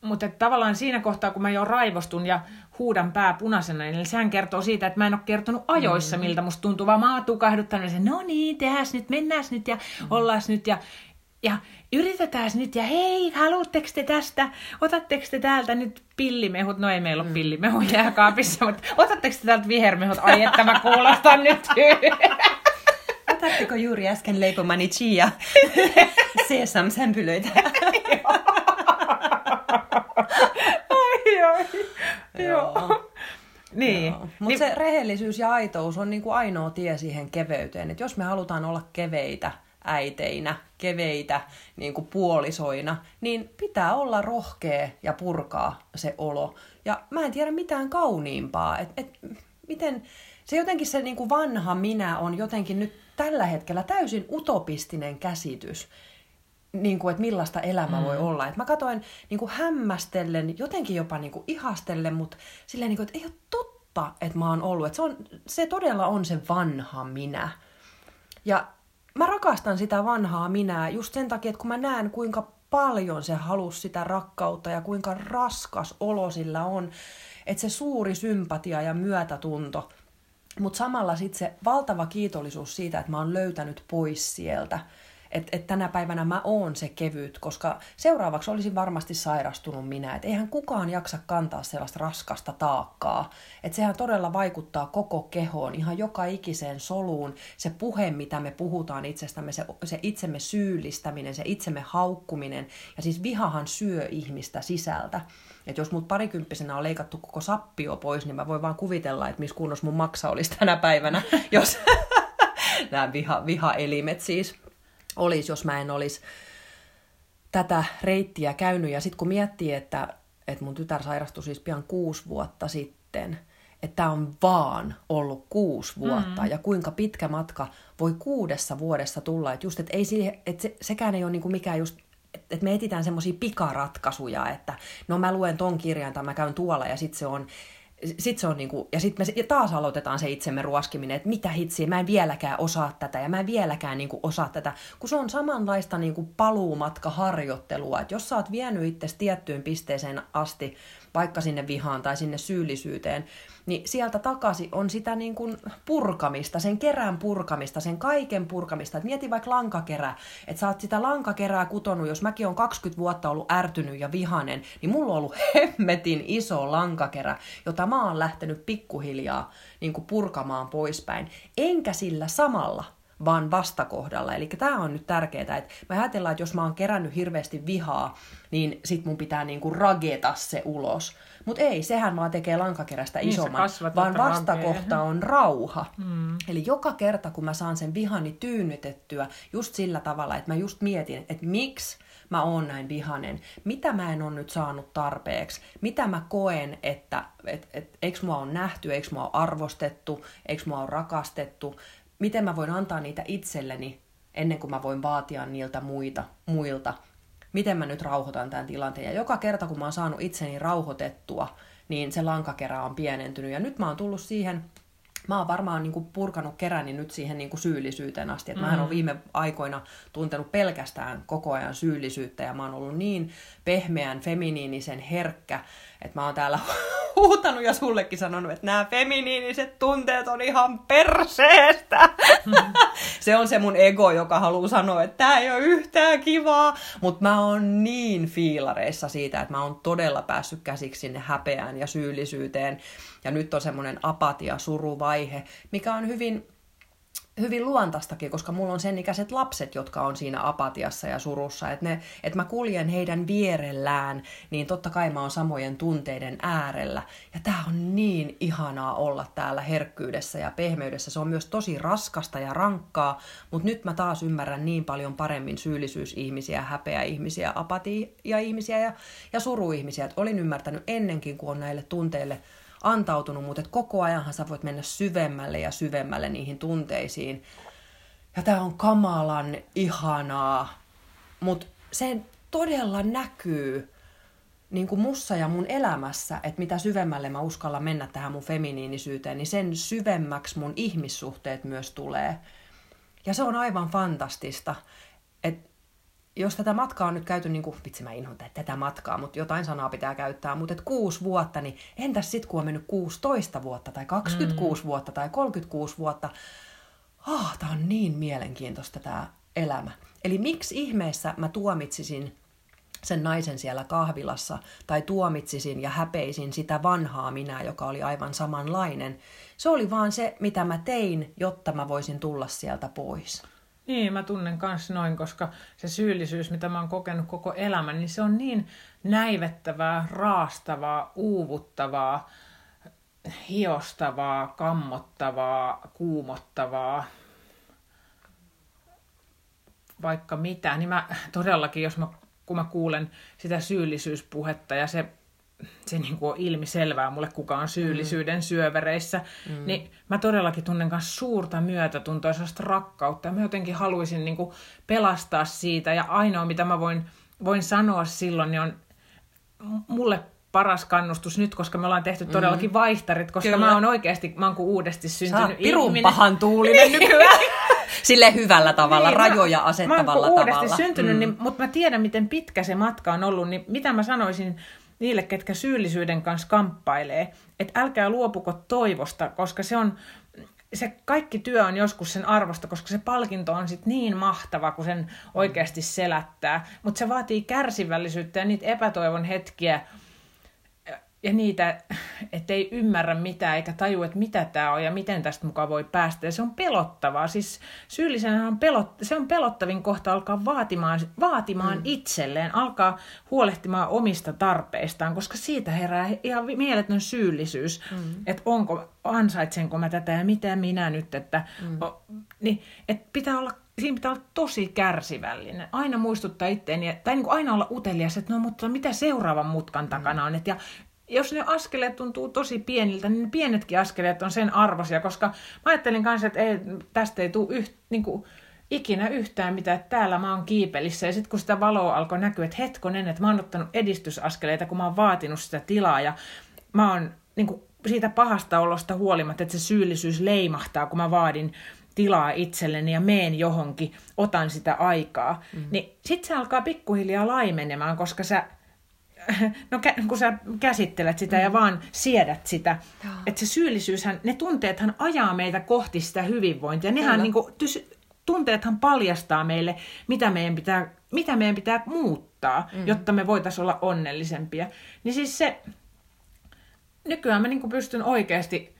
Mutta tavallaan siinä kohtaa, kun mä jo raivostun ja huudan pää punaisena, niin sehän kertoo siitä, että mä en ole kertonut ajoissa, mm. miltä musta tuntuu, vaan mä oon tukahduttanut ja no niin, tehäs nyt, mennääs nyt ja mm. ollaan nyt. Ja ja yritetään nyt, ja hei, haluatteko te tästä, otatteko te täältä nyt pillimehut, no ei meillä ole mm. pillimehu jääkaapissa, mutta otatteko te täältä vihermehut, ai että mä kuulostan nyt [LAUGHS] Otatteko juuri äsken leipomani chia [LAUGHS] sesam-sämpylöitä? [LAUGHS] ai, ai. Joo. Niin. Mutta niin. se rehellisyys ja aitous on niinku ainoa tie siihen keveyteen. Et jos me halutaan olla keveitä, äiteinä, keveitä niin kuin puolisoina, niin pitää olla rohkea ja purkaa se olo. Ja mä en tiedä mitään kauniimpaa. Et, et, miten, se jotenkin se niin kuin vanha minä on jotenkin nyt tällä hetkellä täysin utopistinen käsitys niin kuin, että millaista elämä mm. voi olla. Et mä katoin niin kuin hämmästellen, jotenkin jopa niin kuin ihastellen, mutta silleen, niin kuin, että ei ole totta, että mä oon ollut. Että se, on, se todella on se vanha minä. Ja mä rakastan sitä vanhaa minää just sen takia, että kun mä näen, kuinka paljon se halusi sitä rakkautta ja kuinka raskas olo sillä on, että se suuri sympatia ja myötätunto, mutta samalla sitten se valtava kiitollisuus siitä, että mä oon löytänyt pois sieltä – että et tänä päivänä mä oon se kevyt, koska seuraavaksi olisin varmasti sairastunut minä. Että eihän kukaan jaksa kantaa sellaista raskasta taakkaa. Että sehän todella vaikuttaa koko kehoon, ihan joka ikiseen soluun. Se puhe, mitä me puhutaan itsestämme, se, se itsemme syyllistäminen, se itsemme haukkuminen. Ja siis vihahan syö ihmistä sisältä. Että jos mut parikymppisenä on leikattu koko sappio pois, niin mä voin vaan kuvitella, että missä kunnossa mun maksa olisi tänä päivänä, [LAUGHS] jos [LAUGHS] nämä viha, vihaelimet siis olisi, jos mä en olisi tätä reittiä käynyt. Ja sitten kun miettii, että, että mun tytär sairastui siis pian kuusi vuotta sitten, että tämä on vaan ollut kuusi vuotta mm. ja kuinka pitkä matka voi kuudessa vuodessa tulla. Että just, että ei siihen, että se, sekään ei ole niinku mikään just että me etsitään semmoisia pikaratkaisuja, että no mä luen ton kirjan tai mä käyn tuolla ja sitten se on sit se on niinku, ja sitten me taas aloitetaan se itsemme ruoskiminen, että mitä hitsiä, mä en vieläkään osaa tätä ja mä en vieläkään niinku osaa tätä, kun se on samanlaista niinku paluumatkaharjoittelua, että jos sä oot vienyt itse tiettyyn pisteeseen asti, vaikka sinne vihaan tai sinne syyllisyyteen, niin sieltä takaisin on sitä niin kuin purkamista, sen kerän purkamista, sen kaiken purkamista. Et mieti vaikka lankakerä, että sä oot sitä lankakerää kutonut, jos mäkin on 20 vuotta ollut ärtynyt ja vihanen, niin mulla on ollut [LAUGHS] hemmetin iso lankakerä, jota mä oon lähtenyt pikkuhiljaa niin kuin purkamaan poispäin. Enkä sillä samalla vaan vastakohdalla. Eli tämä on nyt tärkeää, että me ajatellaan, että jos mä oon kerännyt hirveästi vihaa, niin sit mun pitää niinku rageta se ulos. Mutta ei, sehän vaan tekee lankakerästä niin, isomman, vaan vastakohta on rauha. Mm. Eli joka kerta, kun mä saan sen vihani tyynnytettyä just sillä tavalla, että mä just mietin, että miksi mä oon näin vihanen, mitä mä en ole nyt saanut tarpeeksi, mitä mä koen, että et, et, eikö mua on nähty, eikö mua on arvostettu, eikö mua on rakastettu, miten mä voin antaa niitä itselleni ennen kuin mä voin vaatia niiltä muita, muilta. Miten mä nyt rauhoitan tämän tilanteen. Ja joka kerta, kun mä oon saanut itseni rauhoitettua, niin se lankakerä on pienentynyt. Ja nyt mä oon tullut siihen, mä oon varmaan niin kuin purkanut keräni nyt siihen niin kuin syyllisyyteen asti. Et mm. Mähän oon viime aikoina tuntenut pelkästään koko ajan syyllisyyttä ja mä oon ollut niin pehmeän, feminiinisen herkkä, että mä oon täällä [LAUGHS] huutanut ja sullekin sanonut, että nämä feminiiniset tunteet on ihan perseestä. Mm. [LAUGHS] se on se mun ego, joka haluaa sanoa, että tämä ei ole yhtään kivaa. Mutta mä oon niin fiilareissa siitä, että mä oon todella päässyt käsiksi sinne häpeään ja syyllisyyteen. Ja nyt on semmoinen apatia, suruvaihe, mikä on hyvin hyvin luontaistakin, koska mulla on sen ikäiset lapset, jotka on siinä apatiassa ja surussa. Että et että mä kuljen heidän vierellään, niin totta kai mä oon samojen tunteiden äärellä. Ja tää on niin ihanaa olla täällä herkkyydessä ja pehmeydessä. Se on myös tosi raskasta ja rankkaa, mutta nyt mä taas ymmärrän niin paljon paremmin syyllisyysihmisiä, häpeä-ihmisiä, apatia-ihmisiä ja, ja suruihmisiä. Että olin ymmärtänyt ennenkin, kun on näille tunteille antautunut, mutta että koko ajanhan sä voit mennä syvemmälle ja syvemmälle niihin tunteisiin. Ja tää on kamalan ihanaa, mutta se todella näkyy niin kuin mussa ja mun elämässä, että mitä syvemmälle mä uskallan mennä tähän mun feminiinisyyteen, niin sen syvemmäksi mun ihmissuhteet myös tulee. Ja se on aivan fantastista, että jos tätä matkaa on nyt käyty, niin kuin, vitsi mä inhoan tätä matkaa, mutta jotain sanaa pitää käyttää, mutta et kuusi vuotta, niin entäs sitten kun on mennyt 16 vuotta tai 26 mm. vuotta tai 36 vuotta, ah, tää on niin mielenkiintoista tämä elämä. Eli miksi ihmeessä mä tuomitsisin sen naisen siellä kahvilassa tai tuomitsisin ja häpeisin sitä vanhaa minä, joka oli aivan samanlainen. Se oli vaan se, mitä mä tein, jotta mä voisin tulla sieltä pois. Niin, mä tunnen kans noin, koska se syyllisyys, mitä mä oon kokenut koko elämän, niin se on niin näivettävää, raastavaa, uuvuttavaa, hiostavaa, kammottavaa, kuumottavaa. vaikka mitä, niin mä todellakin, jos mä, kun mä kuulen sitä syyllisyyspuhetta ja se se niin kuin on ilmiselvää mulle, kuka on syyllisyyden mm. syövereissä, mm. niin mä todellakin tunnen myös suurta myötätuntoa, sellaista rakkautta, mä jotenkin haluaisin niin kuin pelastaa siitä, ja ainoa, mitä mä voin, voin sanoa silloin, niin on mulle paras kannustus nyt, koska me ollaan tehty mm. todellakin vaihtarit, koska Kyllä. mä oon oikeasti, mä oon kuin uudesti syntynyt oot pahan tuulinen [LAUGHS] niin. nykyään. Sille hyvällä tavalla, niin, rajoja asettavalla mä oon uudesti tavalla. syntynyt, mm. niin, mutta mä tiedän, miten pitkä se matka on ollut, niin mitä mä sanoisin niille, ketkä syyllisyyden kanssa kamppailee, että älkää luopuko toivosta, koska se on, se kaikki työ on joskus sen arvosta, koska se palkinto on sit niin mahtava, kun sen oikeasti selättää. Mutta se vaatii kärsivällisyyttä ja niitä epätoivon hetkiä, ja niitä, ettei ymmärrä mitään eikä taju, että mitä tämä on ja miten tästä mukaan voi päästä. Ja se on pelottavaa. Siis syyllisenä on, pelot, se on pelottavin kohta alkaa vaatimaan, vaatimaan mm. itselleen, alkaa huolehtimaan omista tarpeistaan, koska siitä herää ihan mieletön syyllisyys, mm. että onko, ansaitsenko mä tätä ja mitä minä nyt, että mm. o, niin, et pitää olla siinä pitää olla tosi kärsivällinen. Aina muistuttaa itteeni, tai niin kuin aina olla utelias, että no mutta mitä seuraavan mutkan takana on. Et ja jos ne askeleet tuntuu tosi pieniltä, niin ne pienetkin askeleet on sen arvoisia, koska mä ajattelin kanssa, että ei, tästä ei tule yht, niin kuin, ikinä yhtään mitään, että täällä mä oon kiipelissä. Ja sitten kun sitä valoa alkoi näkyä, että hetkonen, että mä oon ottanut edistysaskeleita, kun mä oon vaatinut sitä tilaa ja mä oon niin kuin, siitä pahasta olosta huolimatta, että se syyllisyys leimahtaa, kun mä vaadin tilaa itselleni ja meen johonkin, otan sitä aikaa, mm-hmm. niin sitten se alkaa pikkuhiljaa laimenemaan, koska sä [LAUGHS] no kun sä käsittelet sitä mm. ja vaan siedät sitä, että se syyllisyyshän, ne tunteethan ajaa meitä kohti sitä hyvinvointia. Nehän niin kuin, tunteethan paljastaa meille, mitä meidän pitää, mitä meidän pitää muuttaa, mm. jotta me voitaisiin olla onnellisempia. Niin siis se, nykyään mä niin pystyn oikeasti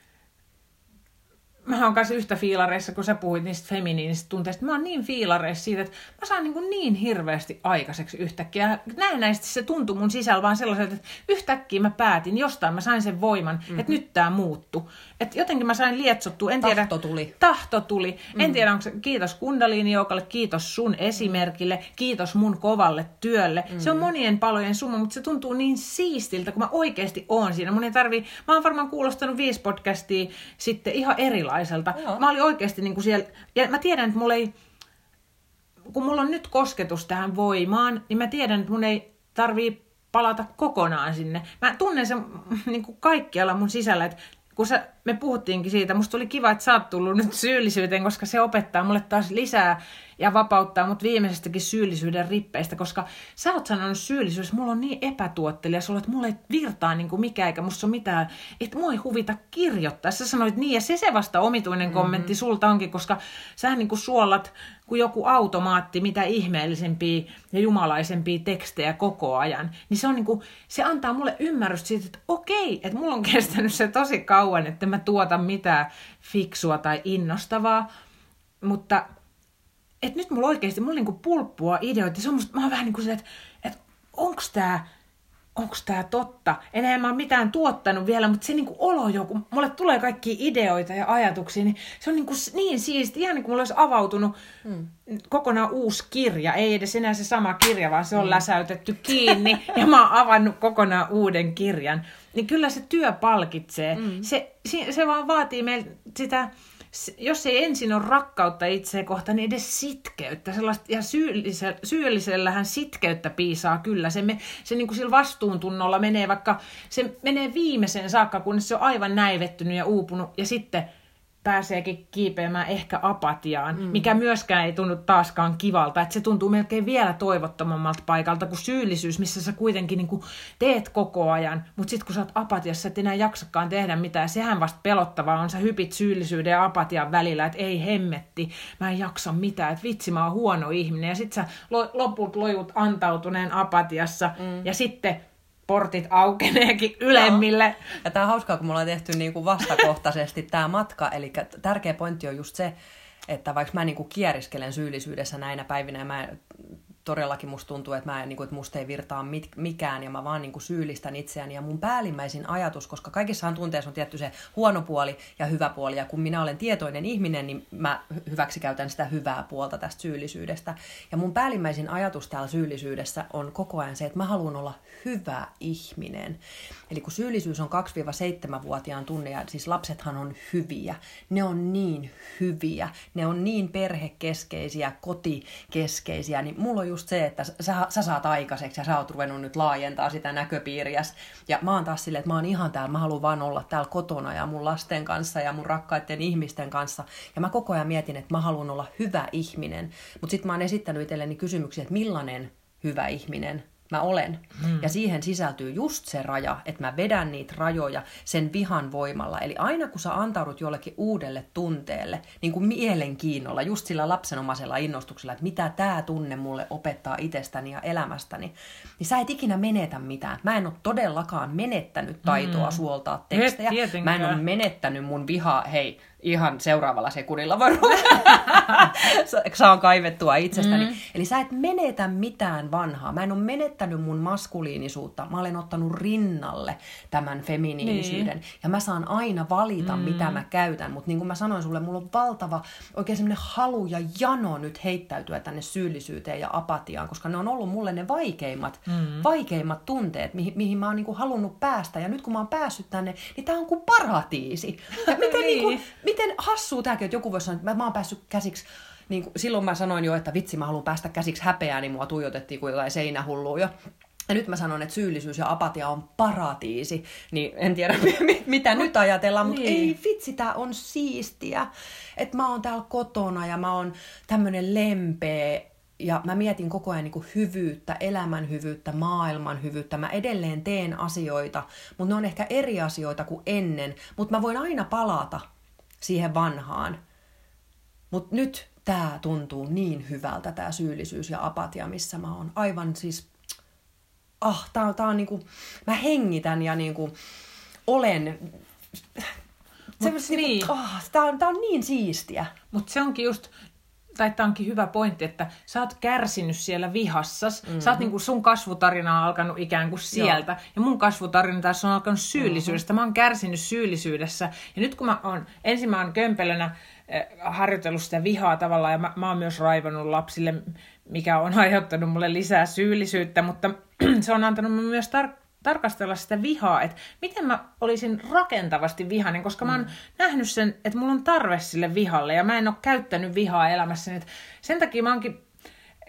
mä oon kanssa yhtä fiilareissa, kun sä puhuit niistä feminiinisistä tunteista. Mä oon niin fiilareissa siitä, että mä saan niin, kuin niin hirveästi aikaiseksi yhtäkkiä. Näennäisesti se tuntui mun sisällä vaan sellaiselta, että yhtäkkiä mä päätin, jostain mä sain sen voiman, mm-hmm. että nyt tää muuttu. Että jotenkin mä sain lietsottua. En tiedä, tahto tuli. Tahto tuli. Mm-hmm. En tiedä, onko se kiitos kundaliini kiitos sun esimerkille, kiitos mun kovalle työlle. Mm-hmm. Se on monien palojen summa, mutta se tuntuu niin siistiltä, kun mä oikeasti oon siinä. Mun ei tarvii, mä oon varmaan kuulostanut viisi podcastia sitten ihan erilaiselta. Joo. Mä olin oikeasti niin kuin siellä, ja mä tiedän, että mulla ei, kun mulla on nyt kosketus tähän voimaan, niin mä tiedän, että mun ei tarvii palata kokonaan sinne. Mä tunnen sen niin kuin kaikkialla mun sisällä, että kun sä, me puhuttiinkin siitä, musta tuli kiva, että sä oot tullut nyt syyllisyyteen, koska se opettaa mulle taas lisää ja vapauttaa mut viimeisestäkin syyllisyyden rippeistä, koska sä oot sanonut syyllisyys, mulla on niin epätuottelija, sulla, että mulla ei virtaa niin kuin mikä, eikä musta ole mitään, että mua ei huvita kirjoittaa. Sä sanoit niin, ja se se vasta omituinen mm-hmm. kommentti sulta onkin, koska sä niin kuin suolat kuin joku automaatti, mitä ihmeellisempiä ja jumalaisempia tekstejä koko ajan. Niin se, on niin kuin, se antaa mulle ymmärrystä siitä, että okei, että mulla on kestänyt se tosi kauan, että mä tuotan mitään fiksua tai innostavaa, mutta että nyt mulla oikeasti, mulla niinku pulppua ideoita. Se on musta, mä oon vähän niin kuin se, että, että onks tää, onks tää totta? Enää mä oon mitään tuottanut vielä, mutta se niinku olo jo, kun mulle tulee kaikki ideoita ja ajatuksia, niin se on niinku niin siisti, ihan niin kuin mulla olisi avautunut hmm. kokonaan uusi kirja. Ei edes enää se sama kirja, vaan se on hmm. läsäytetty kiinni ja mä oon avannut kokonaan uuden kirjan. Niin kyllä se työ palkitsee. Hmm. Se, se, se vaan vaatii meiltä sitä jos ei ensin ole rakkautta itseä kohtaan, niin edes sitkeyttä. Sellaista, ja syyllisellä, syyllisellähän sitkeyttä piisaa kyllä. Se, me, se niin kuin sillä vastuuntunnolla menee vaikka, se menee viimeiseen saakka, kunnes se on aivan näivettynyt ja uupunut. Ja sitten pääseekin kiipeämään ehkä apatiaan, mm. mikä myöskään ei tunnu taaskaan kivalta. Että se tuntuu melkein vielä toivottomammalta paikalta kuin syyllisyys, missä sä kuitenkin niin kuin teet koko ajan, mutta sitten kun sä oot apatiassa, et enää jaksakaan tehdä mitään, sehän vasta pelottavaa on, sä hypit syyllisyyden ja apatian välillä, että ei hemmetti, mä en jaksa mitään, että vitsi mä oon huono ihminen, ja sitten sä loput lojut antautuneen apatiassa, mm. ja sitten portit aukeneekin ylemmille. Joo. Ja tämä on hauskaa, kun me ollaan tehty niinku vastakohtaisesti tämä matka. Eli tärkeä pointti on just se, että vaikka mä niinku kieriskelen syyllisyydessä näinä päivinä ja mä todellakin musta tuntuu, että, mä en, niin kuin, että musta ei virtaa mit, mikään ja mä vaan niin kuin syyllistän itseäni. Ja mun päällimmäisin ajatus, koska kaikissahan tunteissa on tietty se huono puoli ja hyvä puoli. Ja kun minä olen tietoinen ihminen, niin mä hyväksikäytän sitä hyvää puolta tästä syyllisyydestä. Ja mun päällimmäisin ajatus täällä syyllisyydessä on koko ajan se, että mä haluan olla hyvä ihminen. Eli kun syyllisyys on 2-7-vuotiaan tunne, ja siis lapsethan on hyviä, ne on niin hyviä, ne on niin perhekeskeisiä, kotikeskeisiä, niin mulla on just se, että sä, sä saat aikaiseksi ja sä oot ruvennut nyt laajentaa sitä näköpiiriäs. Ja mä oon taas silleen, että mä oon ihan täällä, mä haluan vaan olla täällä kotona ja mun lasten kanssa ja mun rakkaiden ihmisten kanssa. Ja mä koko ajan mietin, että mä haluan olla hyvä ihminen. Mutta sitten mä oon esittänyt itselleni kysymyksiä, että millainen hyvä ihminen mä olen. Hmm. Ja siihen sisältyy just se raja, että mä vedän niitä rajoja sen vihan voimalla. Eli aina kun sä antaudut jollekin uudelle tunteelle, niin kuin mielenkiinnolla, just sillä lapsenomaisella innostuksella, että mitä tämä tunne mulle opettaa itsestäni ja elämästäni, niin sä et ikinä menetä mitään. Mä en ole todellakaan menettänyt taitoa hmm. suoltaa tekstejä. Mä en ole menettänyt mun vihaa, hei, ihan seuraavalla sekunnilla voi [LAUGHS] saan kaivettua itsestäni. Mm. Eli sä et menetä mitään vanhaa. Mä en ole menettänyt mun maskuliinisuutta. Mä olen ottanut rinnalle tämän feminiinisyyden. Niin. Ja mä saan aina valita, mm. mitä mä käytän. Mutta niin kuin mä sanoin sulle, mulla on valtava oikein semmoinen halu ja jano nyt heittäytyä tänne syyllisyyteen ja apatiaan, koska ne on ollut mulle ne vaikeimmat, mm. vaikeimmat tunteet, mihin, mihin mä oon niin kuin halunnut päästä. Ja nyt kun mä oon päässyt tänne, niin tää on kuin paratiisi. Ja miten, [LAUGHS] niin. niin kuin, miten hassua tämäkin, että joku voisi sanoa, että mä, mä oon päässyt käsiksi niin kuin, silloin mä sanoin jo, että vitsi, mä haluan päästä käsiksi häpeään, niin mua tuijotettiin kuin jotain seinähullua jo. Ja nyt mä sanon, että syyllisyys ja apatia on paratiisi, niin en tiedä [LAUGHS] mitä nyt ajatellaan, mutta niin. ei vitsi, tää on siistiä. Että mä oon täällä kotona ja mä oon tämmönen lempeä ja mä mietin koko ajan niin hyvyyttä, elämän hyvyyttä, maailman hyvyyttä. Mä edelleen teen asioita, mutta ne on ehkä eri asioita kuin ennen. Mutta mä voin aina palata siihen vanhaan. Mutta nyt tämä tuntuu niin hyvältä, tämä syyllisyys ja apatia, missä mä oon. Aivan siis, ah, tää, tää on niinku, mä hengitän ja niinku olen Mut niin. Niinku, ah, tää, on, tää on niin siistiä. Mutta se onkin just, tai tämä onkin hyvä pointti, että sä oot kärsinyt siellä vihassas. Mm-hmm. Sä oot niin kuin sun kasvutarina on alkanut ikään kuin sieltä. Joo. Ja mun kasvutarina taas on alkanut syyllisyydestä. Mm-hmm. Mä oon kärsinyt syyllisyydessä. Ja nyt kun mä oon, ensin mä oon kömpelönä eh, harjoitellut sitä vihaa tavallaan, ja mä, mä oon myös raivannut lapsille, mikä on [LAUGHS] aiheuttanut mulle lisää syyllisyyttä, mutta [CLEARS THROAT] se on antanut myös tar- tarkastella sitä vihaa, että miten mä olisin rakentavasti vihainen, koska mm. mä oon mm. nähnyt sen, että mulla on tarve sille vihalle ja mä en ole käyttänyt vihaa elämässäni. Että sen takia mä oonkin,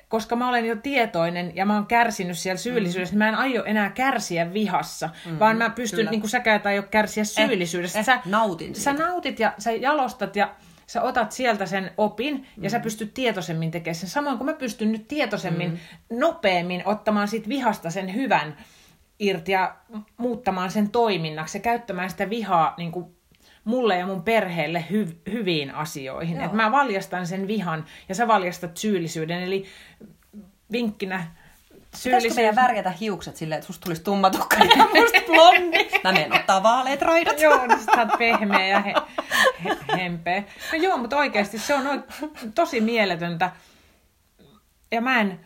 koska mä olen jo tietoinen ja mä oon kärsinyt siellä syyllisyydessä, mm. niin mä en aio enää kärsiä vihassa, mm. vaan mä pystyn, Kyllä. niin kuin säkään tai jo kärsiä eh, syyllisyydestä. Eh, eh, sä, nautin siitä. Sä nautit ja sä jalostat ja sä otat sieltä sen opin ja mm. sä pystyt tietoisemmin tekemään sen. Samoin kuin mä pystyn nyt tietoisemmin, mm. nopeammin ottamaan siitä vihasta sen hyvän irti ja muuttamaan sen toiminnaksi ja käyttämään sitä vihaa niin kuin mulle ja mun perheelle hy- hyviin asioihin. Että mä valjastan sen vihan ja sä valjastat syyllisyyden. Eli vinkkinä Syyllisyys... Pitäisikö meidän värjätä hiukset silleen, että susta tulisi tummatukka ja [LAUGHS] musta blondi? Mä menen ottaa vaaleet raidat. joo, niin sä oot pehmeä ja he, he, hempeä. No joo, mutta oikeasti se on tosi mieletöntä. Ja mä en,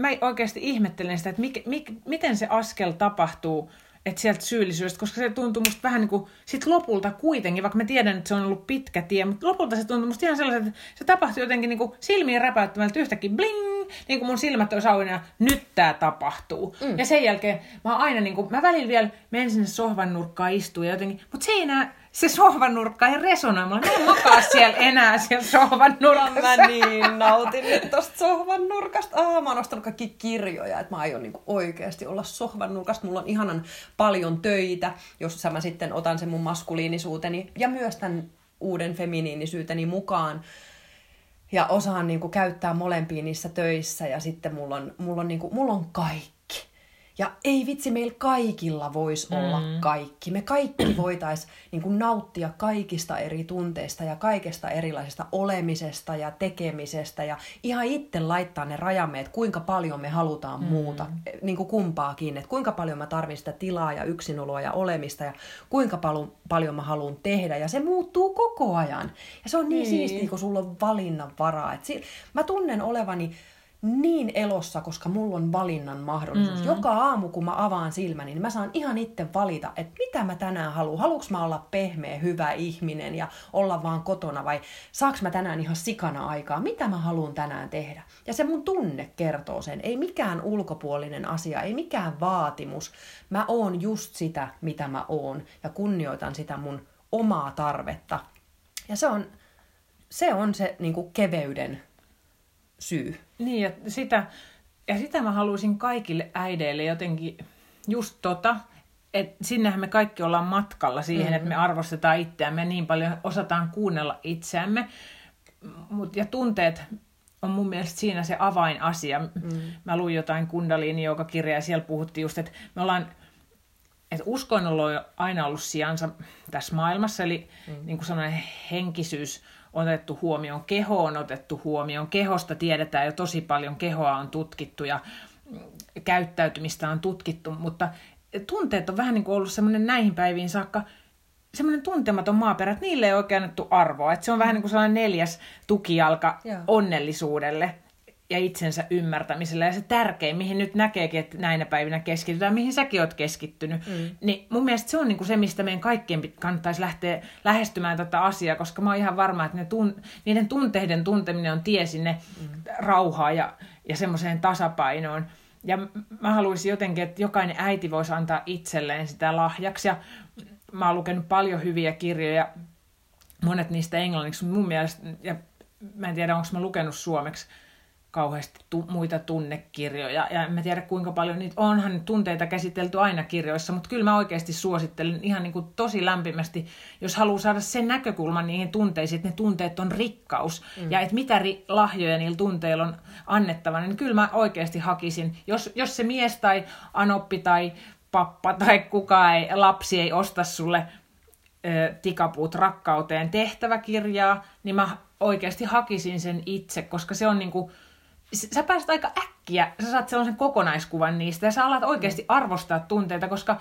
mä oikeasti ihmettelen sitä, että mik, mik, miten se askel tapahtuu, että sieltä syyllisyydestä, koska se tuntuu musta vähän niin kuin sit lopulta kuitenkin, vaikka mä tiedän, että se on ollut pitkä tie, mutta lopulta se tuntuu musta ihan sellaiset, että se tapahtui jotenkin niin kuin silmiin räpäyttämältä yhtäkkiä bling, niin kuin mun silmät olisi auki ja nyt tää tapahtuu. Mm. Ja sen jälkeen mä aina niin kuin, mä välillä vielä menen sinne sohvan nurkkaan istua ja jotenkin, mutta se ei enää, se sohvan nurkka ei resonoi. Mä en makaa siellä enää siellä sohvan nurkassa. mä niin nautin nyt tosta sohvan nurkasta. Ah, mä oon ostanut kaikki kirjoja, että mä aion niinku oikeasti olla sohvan nurkasta. Mulla on ihanan paljon töitä, jos mä sitten otan sen mun maskuliinisuuteni ja myös tämän uuden feminiinisyyteni mukaan ja osaan niinku käyttää molempiin niissä töissä ja sitten mulla on, mulla on, niinku, mulla on kaikki ja ei vitsi, meillä kaikilla voisi mm. olla kaikki. Me kaikki [CLEARS THROAT] voitais niin kuin, nauttia kaikista eri tunteista ja kaikesta erilaisesta olemisesta ja tekemisestä ja ihan itse laittaa ne rajamme, että kuinka paljon me halutaan mm. muuta, niin kuin kumpaakin, että kuinka paljon mä tarvin sitä tilaa ja yksinoloa ja olemista ja kuinka paljon, paljon mä haluan tehdä ja se muuttuu koko ajan. Ja se on niin, niin. siistiä, kun sulla on valinnan varaa. Et si- mä tunnen olevani niin elossa, koska mulla on valinnan mahdollisuus. Mm. Joka aamu, kun mä avaan silmäni, niin mä saan ihan itse valita, että mitä mä tänään haluan. Haluuks mä olla pehmeä, hyvä ihminen ja olla vaan kotona vai saaks mä tänään ihan sikana aikaa? Mitä mä haluan tänään tehdä? Ja se mun tunne kertoo sen. Ei mikään ulkopuolinen asia, ei mikään vaatimus. Mä oon just sitä, mitä mä oon ja kunnioitan sitä mun omaa tarvetta. Ja se on se, on se niin keveyden syy. Niin, ja sitä, ja sitä mä haluaisin kaikille äideille jotenkin just tota, että sinnehän me kaikki ollaan matkalla siihen, mm-hmm. että me arvostetaan itseämme niin paljon, osataan kuunnella itseämme. Mut, ja tunteet on mun mielestä siinä se avainasia. Mm. Mä luin jotain kundaliini joka kirja ja siellä puhuttiin just, että me ollaan että uskonnolla on aina ollut sijansa tässä maailmassa, eli mm. niin kuin sanoin, henkisyys on otettu huomioon, keho on otettu huomioon, kehosta tiedetään jo tosi paljon, kehoa on tutkittu ja käyttäytymistä on tutkittu, mutta tunteet on vähän niin kuin ollut semmoinen näihin päiviin saakka semmoinen tuntematon maaperä, että niille ei oikein annettu arvoa. Että se on vähän niin kuin sellainen neljäs tukijalka Joo. onnellisuudelle ja itsensä ymmärtämisellä. Ja se tärkein, mihin nyt näkeekin, että näinä päivinä keskitytään, mihin säkin oot keskittynyt, mm. niin mun mielestä se on niinku se, mistä meidän kaikkien kannattaisi lähteä lähestymään tätä asiaa, koska mä oon ihan varma, että ne tun, niiden tunteiden tunteminen on tie sinne mm. rauhaan ja, ja semmoiseen tasapainoon. Ja mä haluaisin jotenkin, että jokainen äiti voisi antaa itselleen sitä lahjaksi. Ja mä oon lukenut paljon hyviä kirjoja, monet niistä englanniksi, mun mielestä, ja mä en tiedä, onko mä lukenut suomeksi, kauheasti tu- muita tunnekirjoja. Ja en mä tiedä kuinka paljon niitä onhan tunteita käsitelty aina kirjoissa, mutta kyllä mä oikeasti suosittelen ihan niin kuin tosi lämpimästi, jos haluaa saada sen näkökulman niihin tunteisiin, että ne tunteet on rikkaus mm. ja että mitä ri- lahjoja niillä tunteilla on annettavana, niin kyllä mä oikeasti hakisin, jos, jos se mies tai anoppi tai pappa tai kuka ei, lapsi ei osta sulle ö, tikapuut rakkauteen tehtäväkirjaa, niin mä oikeasti hakisin sen itse, koska se on niin kuin, sä pääset aika äkkiä, sä saat sellaisen kokonaiskuvan niistä ja sä alat oikeasti arvostaa tunteita, koska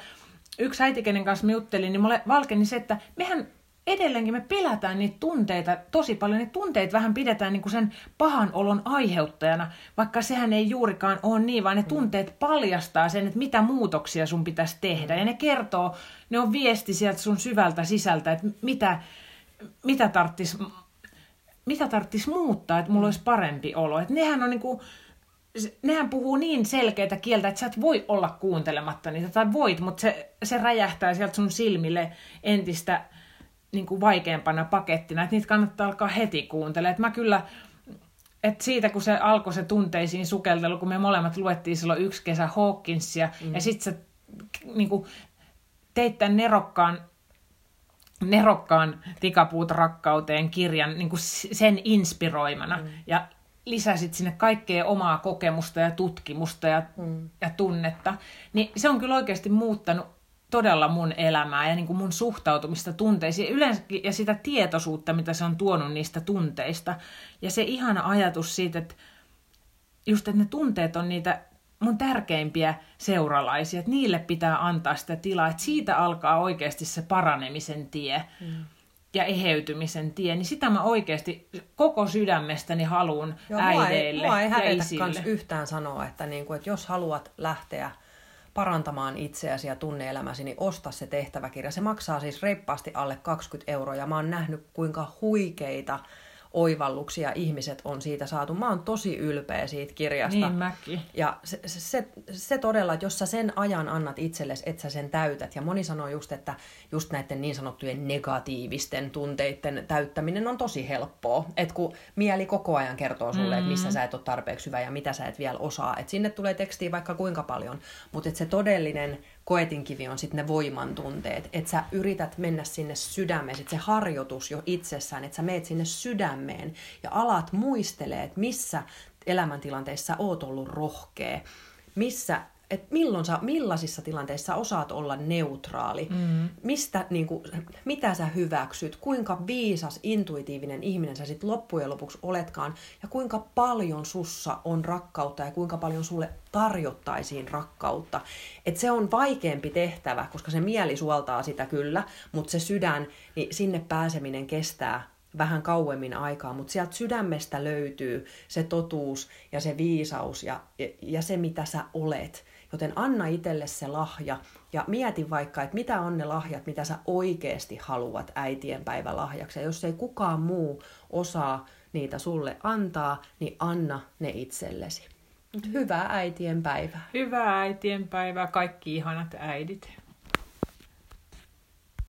yksi äiti, kenen kanssa me juttelin, niin mulle valkeni se, että mehän edelleenkin me pelätään niitä tunteita tosi paljon. Ne tunteet vähän pidetään niin kuin sen pahan olon aiheuttajana, vaikka sehän ei juurikaan ole niin, vaan ne tunteet paljastaa sen, että mitä muutoksia sun pitäisi tehdä. Ja ne kertoo, ne on viesti sieltä sun syvältä sisältä, että mitä, mitä tarvitsisi mitä tarvitsisi muuttaa, että mulla olisi parempi olo. Että nehän on niinku, nehän puhuu niin selkeitä kieltä, että sä et voi olla kuuntelematta niitä, tai voit, mutta se, se räjähtää sieltä sun silmille entistä niin kuin vaikeampana pakettina, että niitä kannattaa alkaa heti kuuntelemaan. Että mä kyllä, että siitä kun se alkoi se tunteisiin sukeltelu, kun me molemmat luettiin silloin yksi kesä Hawkinsia, mm. ja sitten sä niin kuin, teit tämän nerokkaan nerokkaan tikapuut rakkauteen kirjan niin kuin sen inspiroimana. Mm. Ja lisäsit sinne kaikkea omaa kokemusta ja tutkimusta ja, mm. ja tunnetta. Niin se on kyllä oikeasti muuttanut todella mun elämää ja niin kuin mun suhtautumista tunteisiin yleensäkin, ja sitä tietoisuutta, mitä se on tuonut niistä tunteista. Ja se ihana ajatus siitä, että just että ne tunteet on niitä mun tärkeimpiä seuralaisia, että niille pitää antaa sitä tilaa, että siitä alkaa oikeasti se paranemisen tie mm. ja eheytymisen tie, niin sitä mä oikeasti koko sydämestäni haluan Joo, äideille mua ei, mua ei hävetä yhtään sanoa, että, niin kuin, että jos haluat lähteä parantamaan itseäsi ja tunneelämäsi, niin osta se tehtäväkirja. Se maksaa siis reippaasti alle 20 euroa ja mä oon nähnyt kuinka huikeita oivalluksia ihmiset on siitä saatu. Mä oon tosi ylpeä siitä kirjasta. Niin mäkin. Ja se, se, se todella, että jos sä sen ajan annat itsellesi, että sä sen täytät. Ja moni sanoo just, että just näiden niin sanottujen negatiivisten tunteiden täyttäminen on tosi helppoa. Että kun mieli koko ajan kertoo sulle, mm-hmm. että missä mm. sä et ole tarpeeksi hyvä ja mitä sä et vielä osaa. Että sinne tulee tekstiä vaikka kuinka paljon. Mutta se todellinen koetinkivi on sitten ne voimantunteet, että sä yrität mennä sinne sydämeen, sit se harjoitus jo itsessään, että sä meet sinne sydämeen ja alat muistelee, että missä elämäntilanteissa oot ollut rohkea, missä että milloin sä, millaisissa tilanteissa osaat olla neutraali, mm. mistä, niin kuin, mitä sä hyväksyt, kuinka viisas, intuitiivinen ihminen sä sitten loppujen lopuksi oletkaan, ja kuinka paljon sussa on rakkautta ja kuinka paljon sulle tarjottaisiin rakkautta. Et se on vaikeampi tehtävä, koska se mieli suoltaa sitä kyllä, mutta se sydän, niin sinne pääseminen kestää vähän kauemmin aikaa, mutta sieltä sydämestä löytyy se totuus ja se viisaus ja, ja se, mitä sä olet. Joten anna itselle se lahja ja mieti vaikka, että mitä on ne lahjat, mitä sä oikeasti haluat äitien päivälahjaksi. Ja jos ei kukaan muu osaa niitä sulle antaa, niin anna ne itsellesi. Hyvää äitien päivää. Hyvää äitien päivää, kaikki ihanat äidit.